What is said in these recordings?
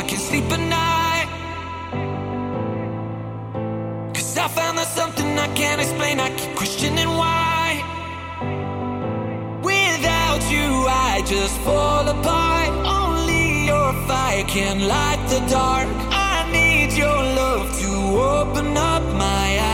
I can't sleep at night. Cause I found there's something I can't explain. I keep questioning why. Without you, I just fall apart. Only your fire can light the dark. I need your love to open up my eyes.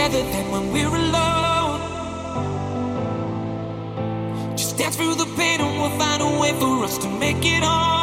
together than when we're alone. Just dance through the pain and we'll find a way for us to make it home.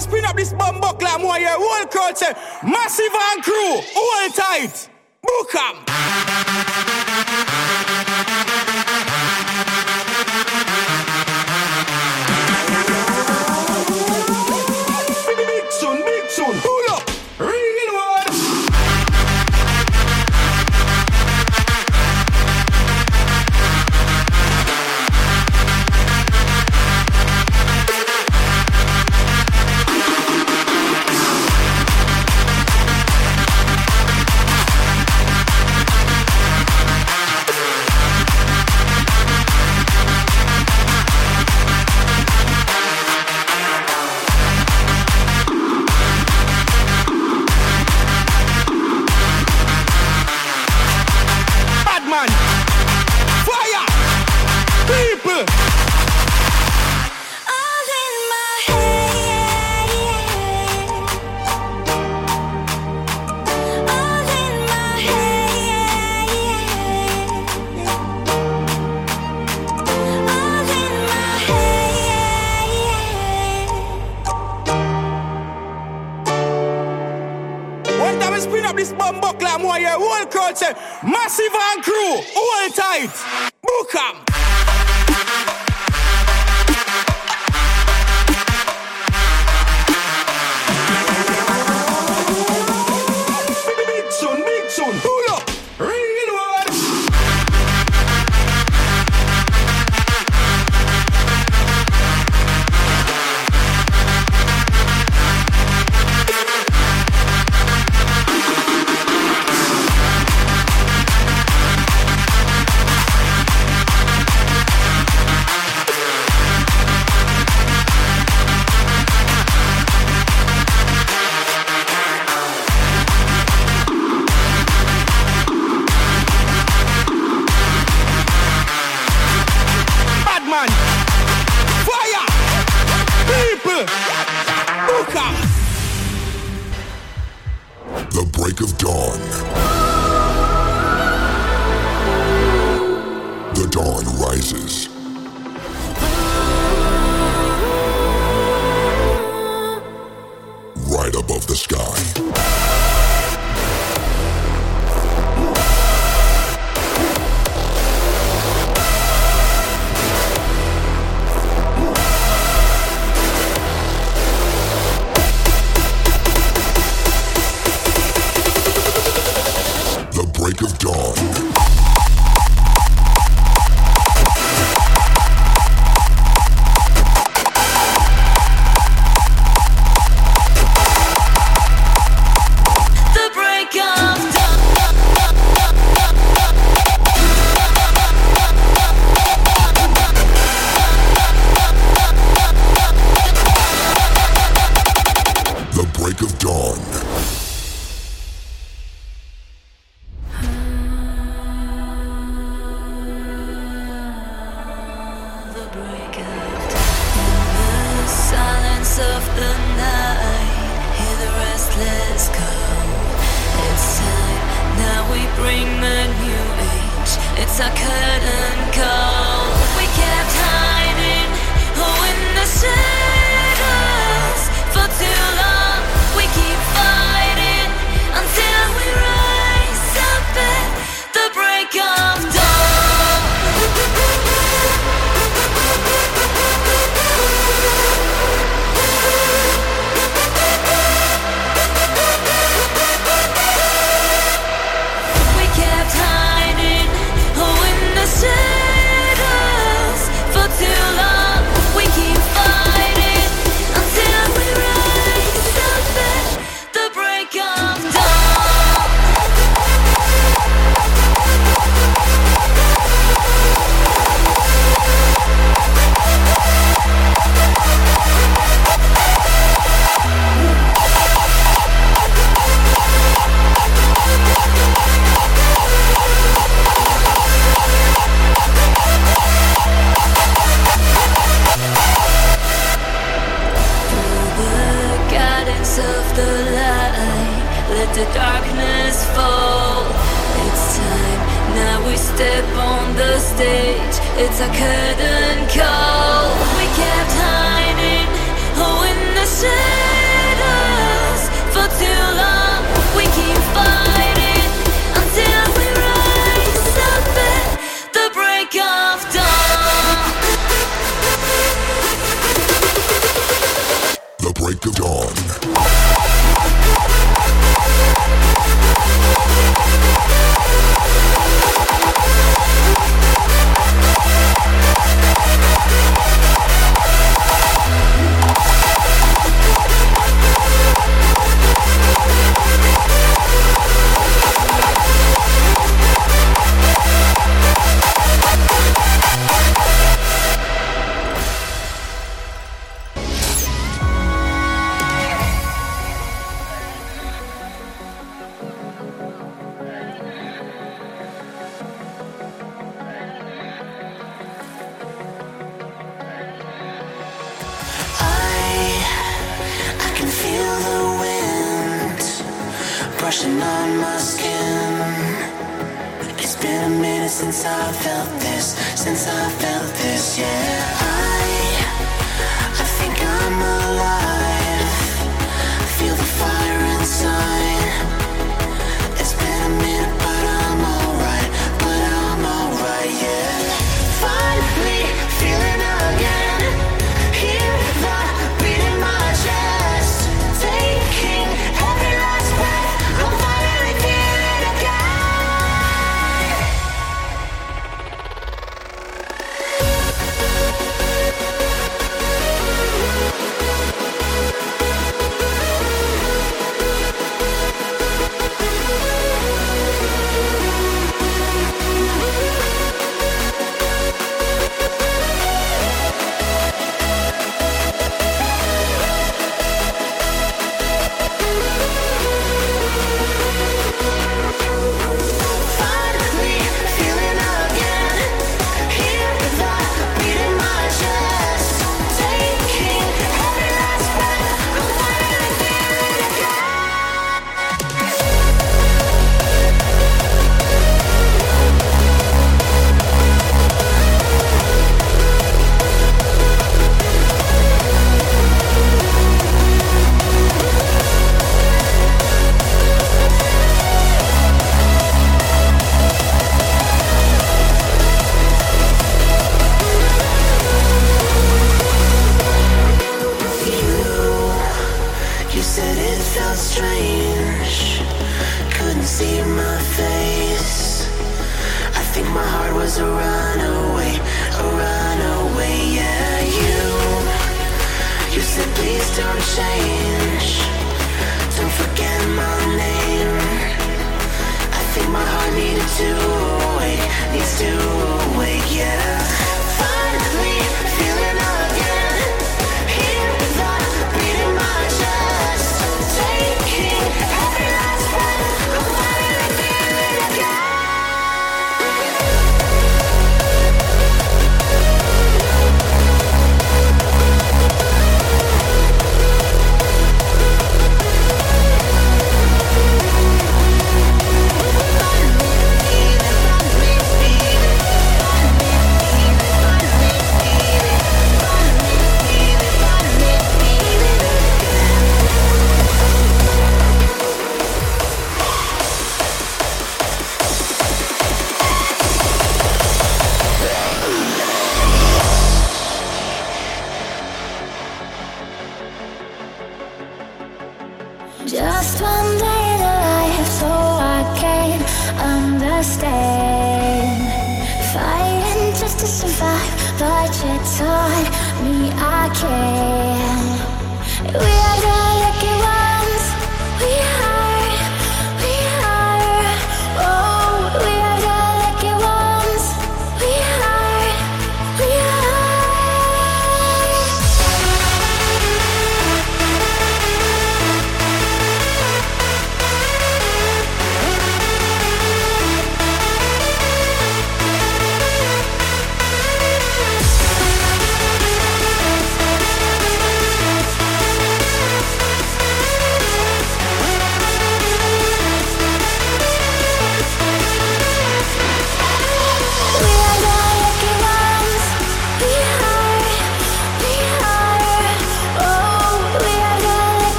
spin up this bomb buckler like more here. Whole culture. massive and crew, all tight. Book 'em.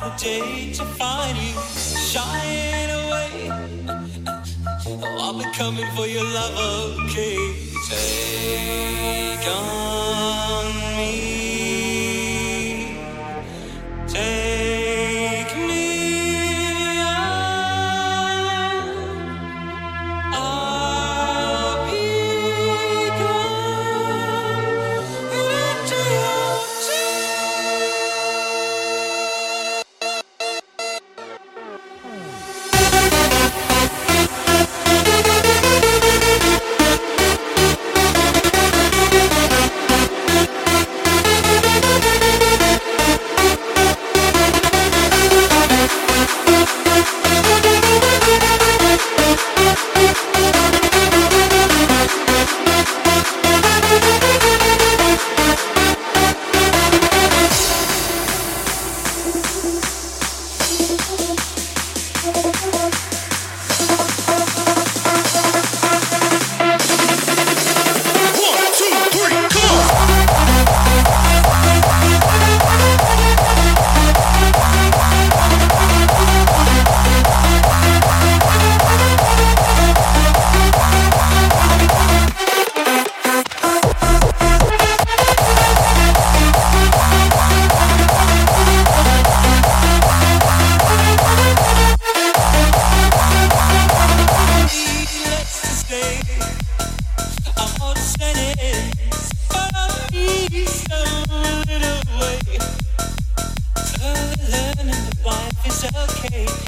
the day to find you shying away. Oh, I'll be coming for your love, okay? Take on. okay.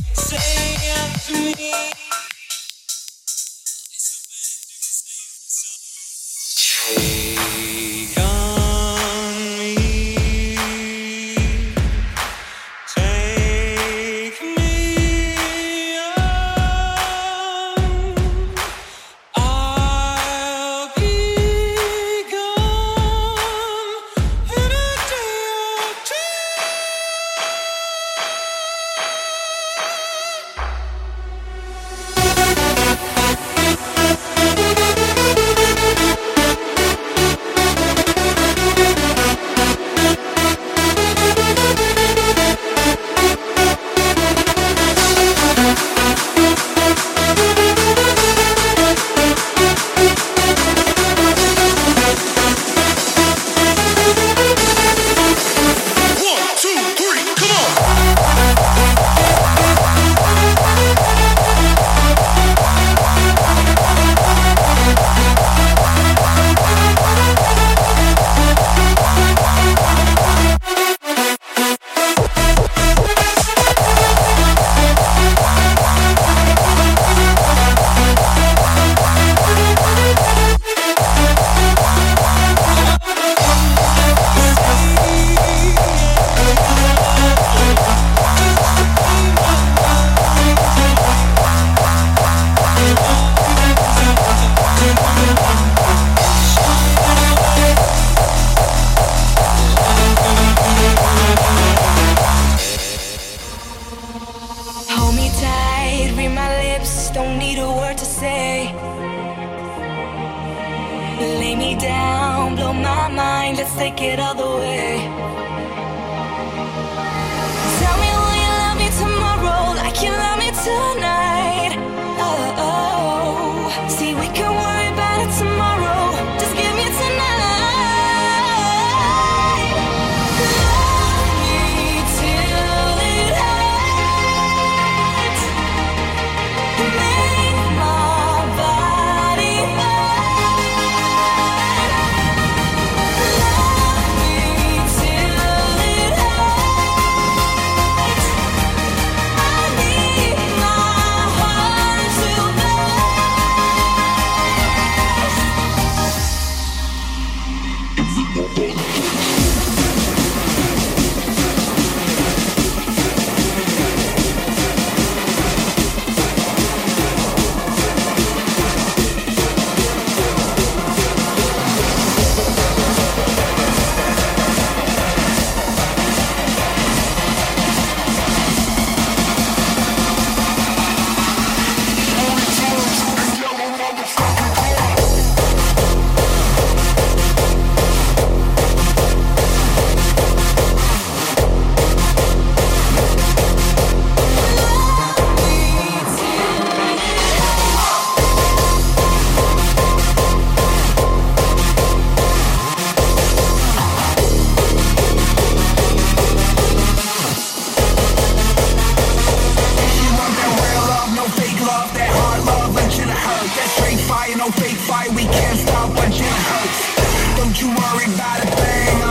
my mind, let's take it all the way. no fake fight. we can't stop but it hurts. Don't you worry about a thing.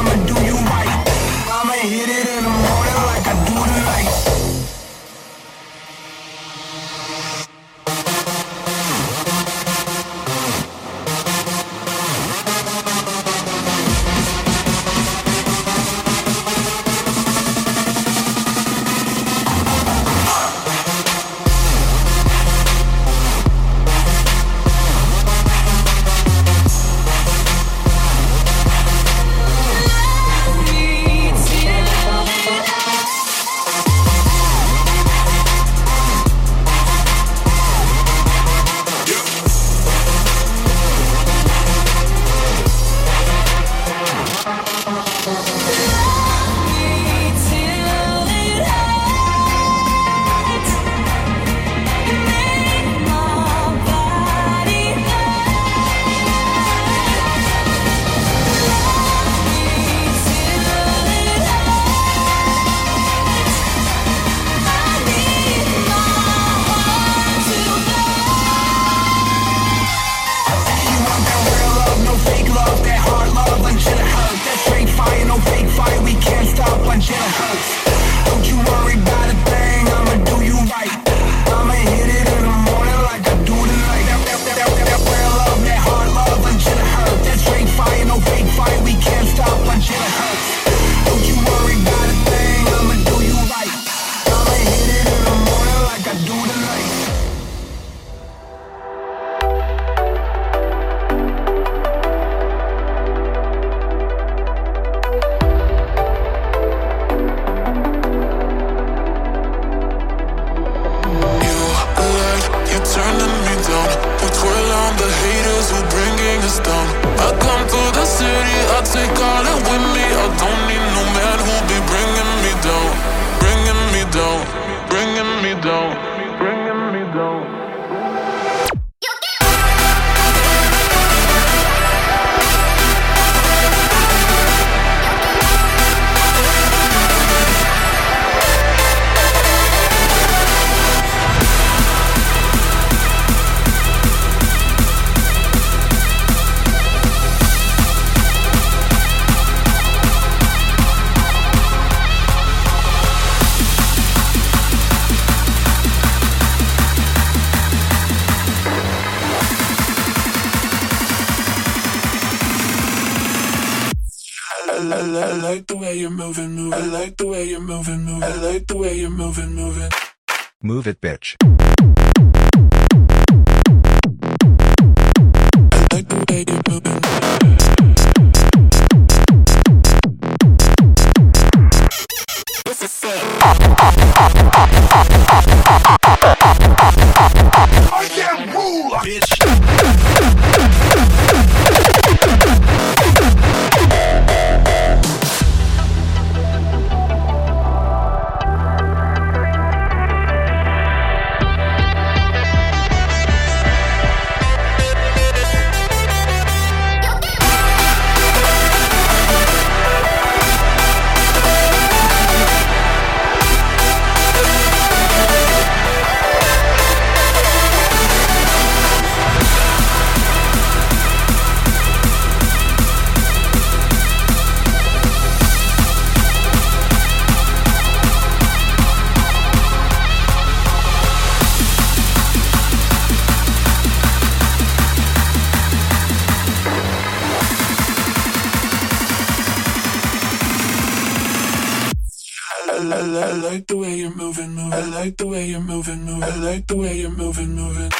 like the way you're moving, moving. I like the way you're moving, moving. I like the way you're moving, moving.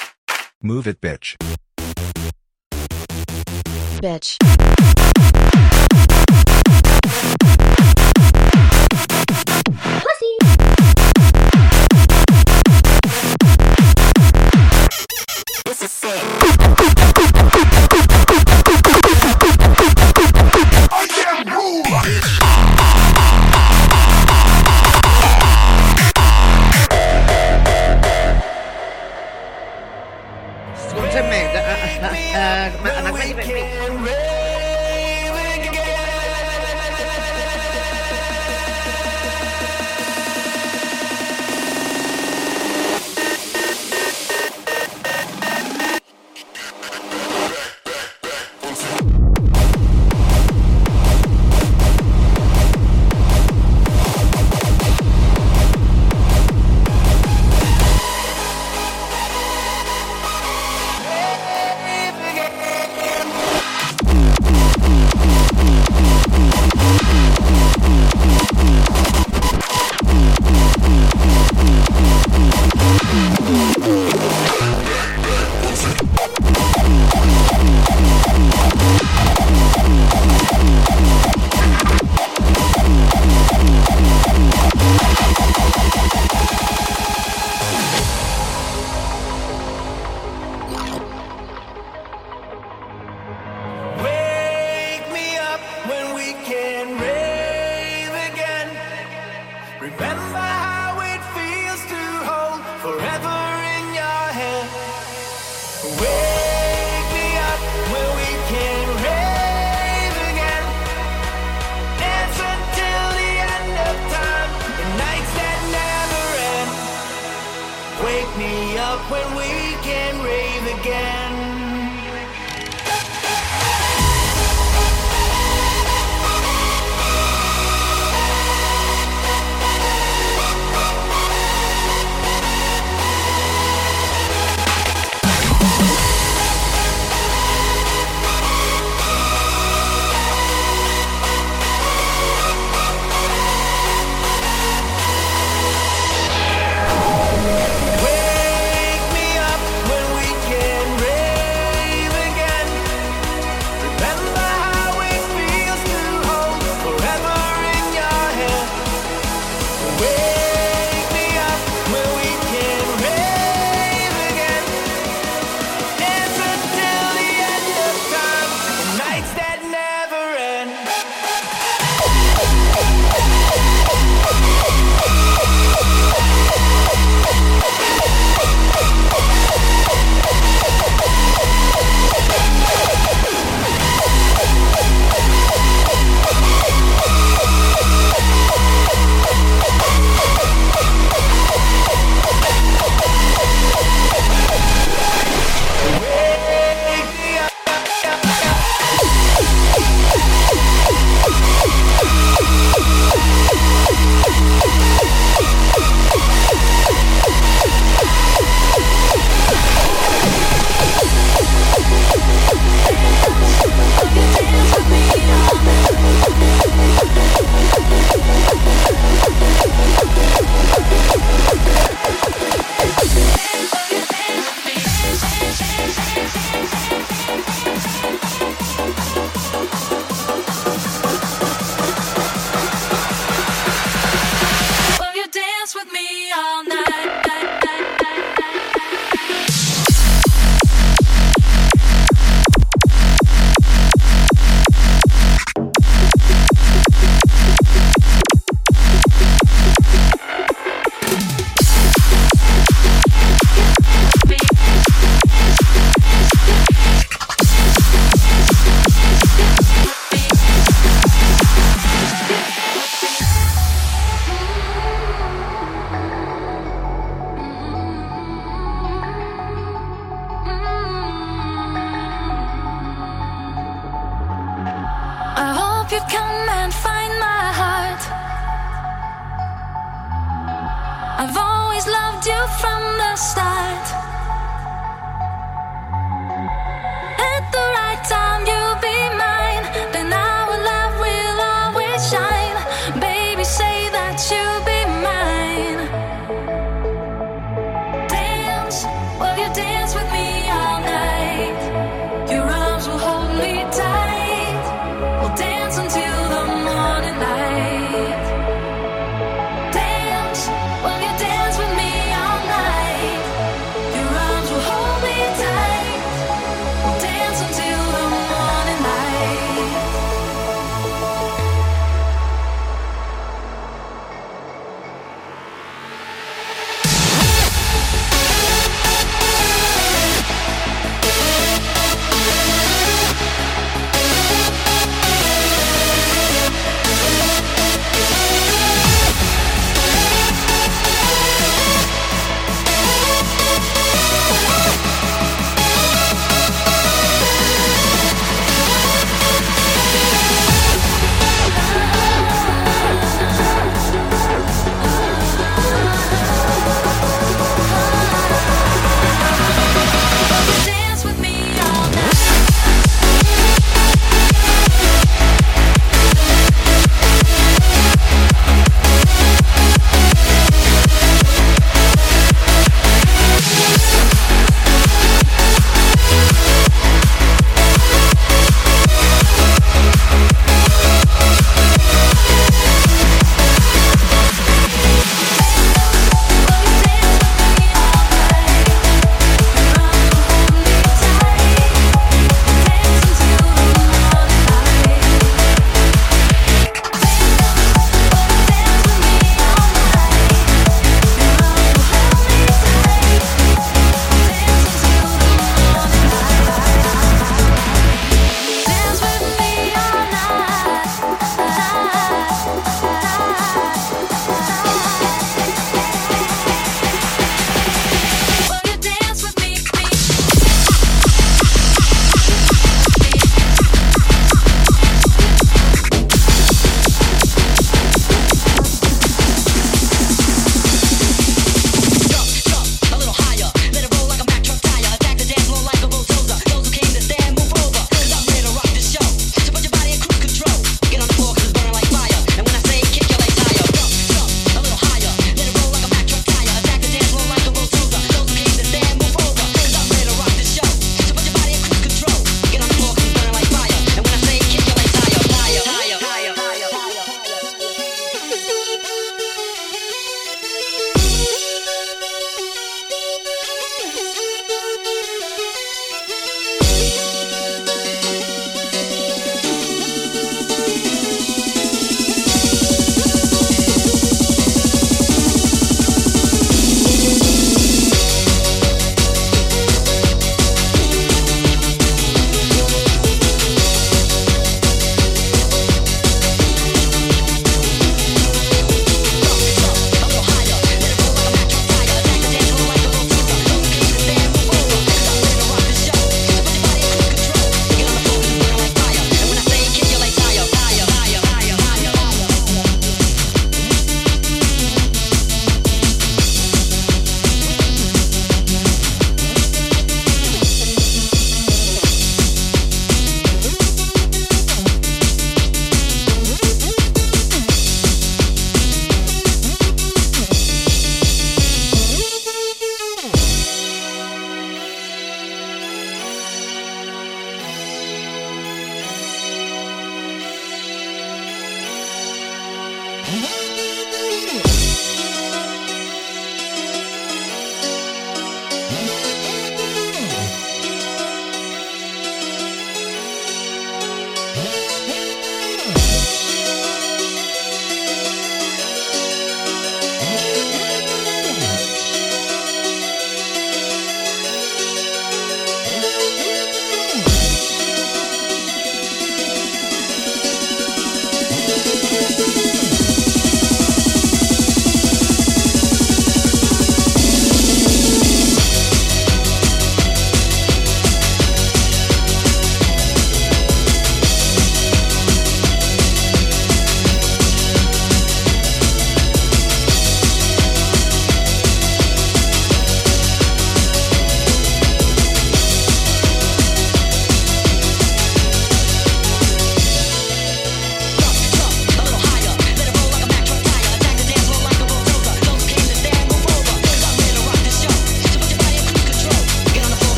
Move it, bitch. Bitch.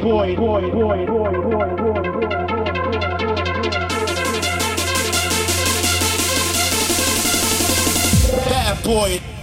boy, boy, boy, boy, boy, boy, boy. Bad boy.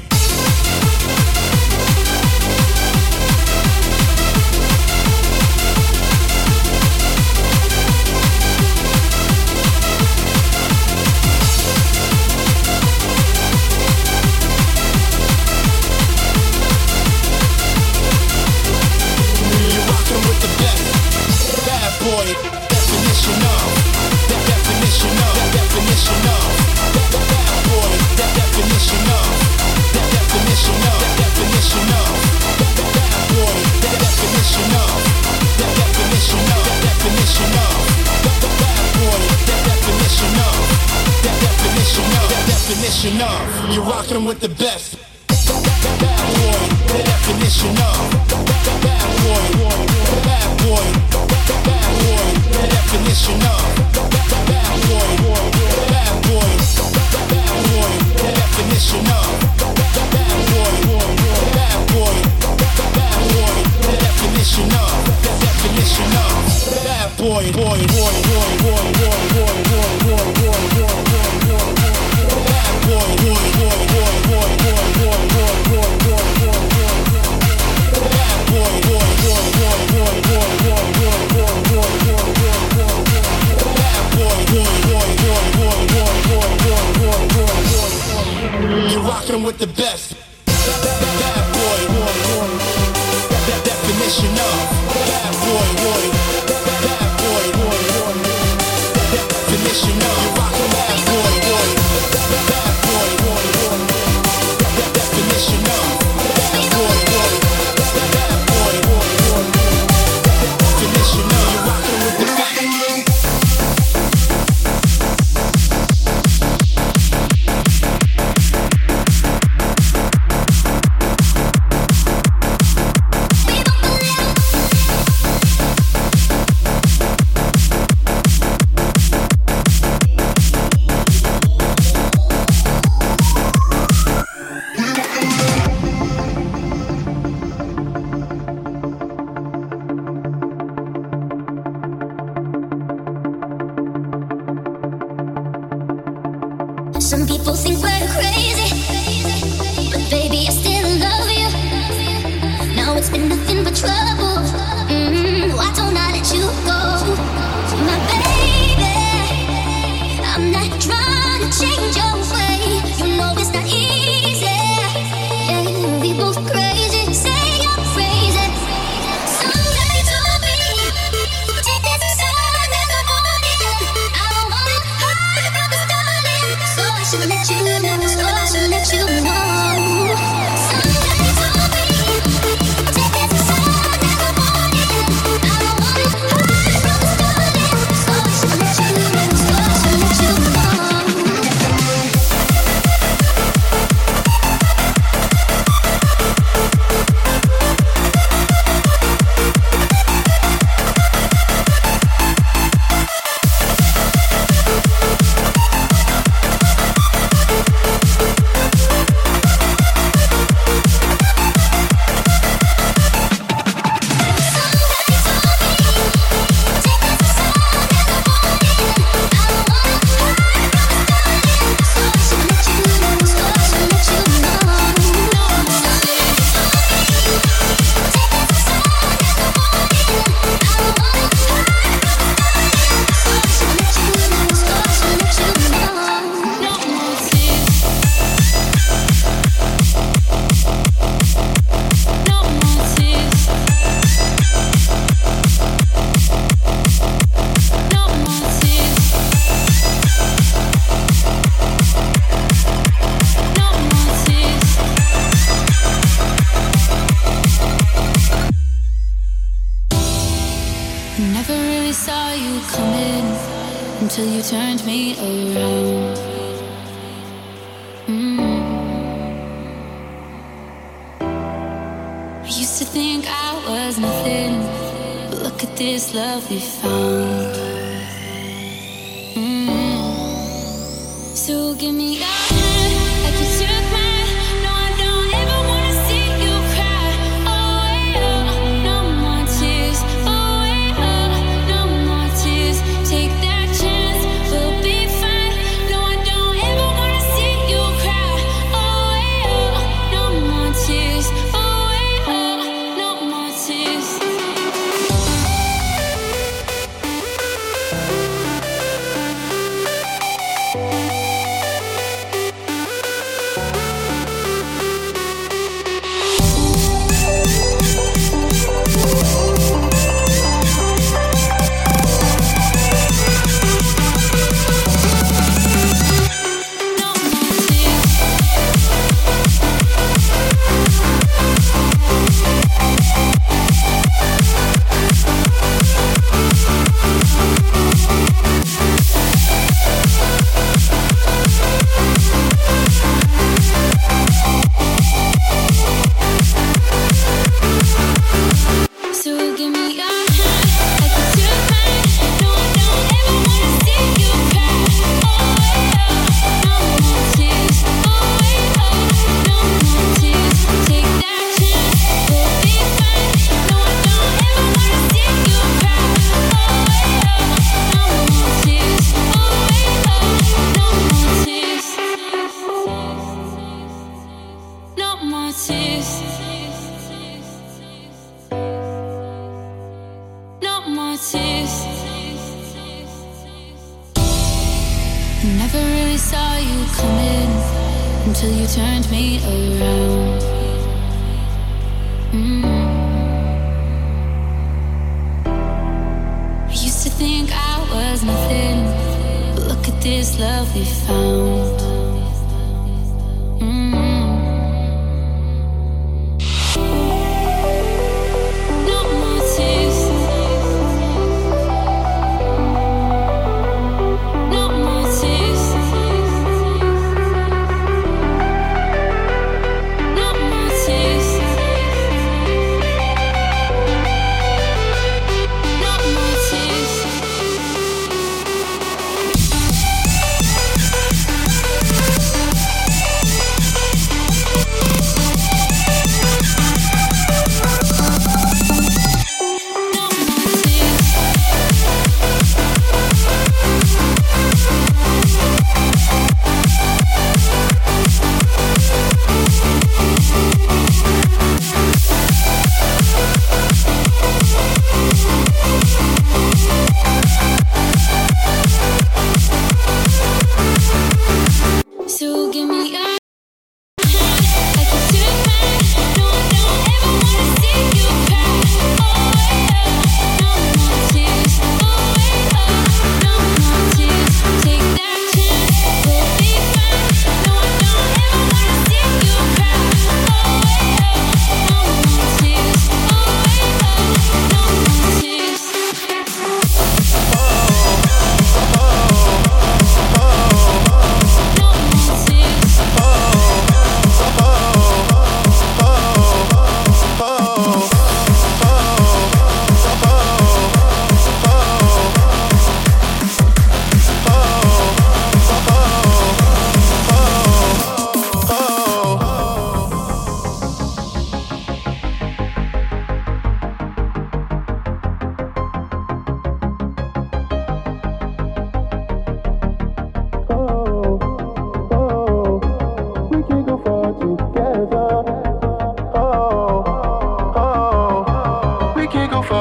of, you're rocking with the best. Bad boy, the definition of. Bad boy, bad boy, bad boy, the definition of. Bad boy, bad boy, bad boy, the definition of. Bad boy, bad boy, bad boy, the definition of. The definition of. Bad boy, boy, boy, boy, boy. with the best.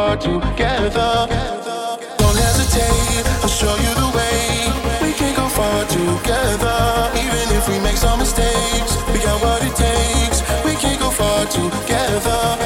are together. Don't hesitate, I'll show you the way. We can go far together. Even if we make some mistakes, we got what it takes. We can go far together.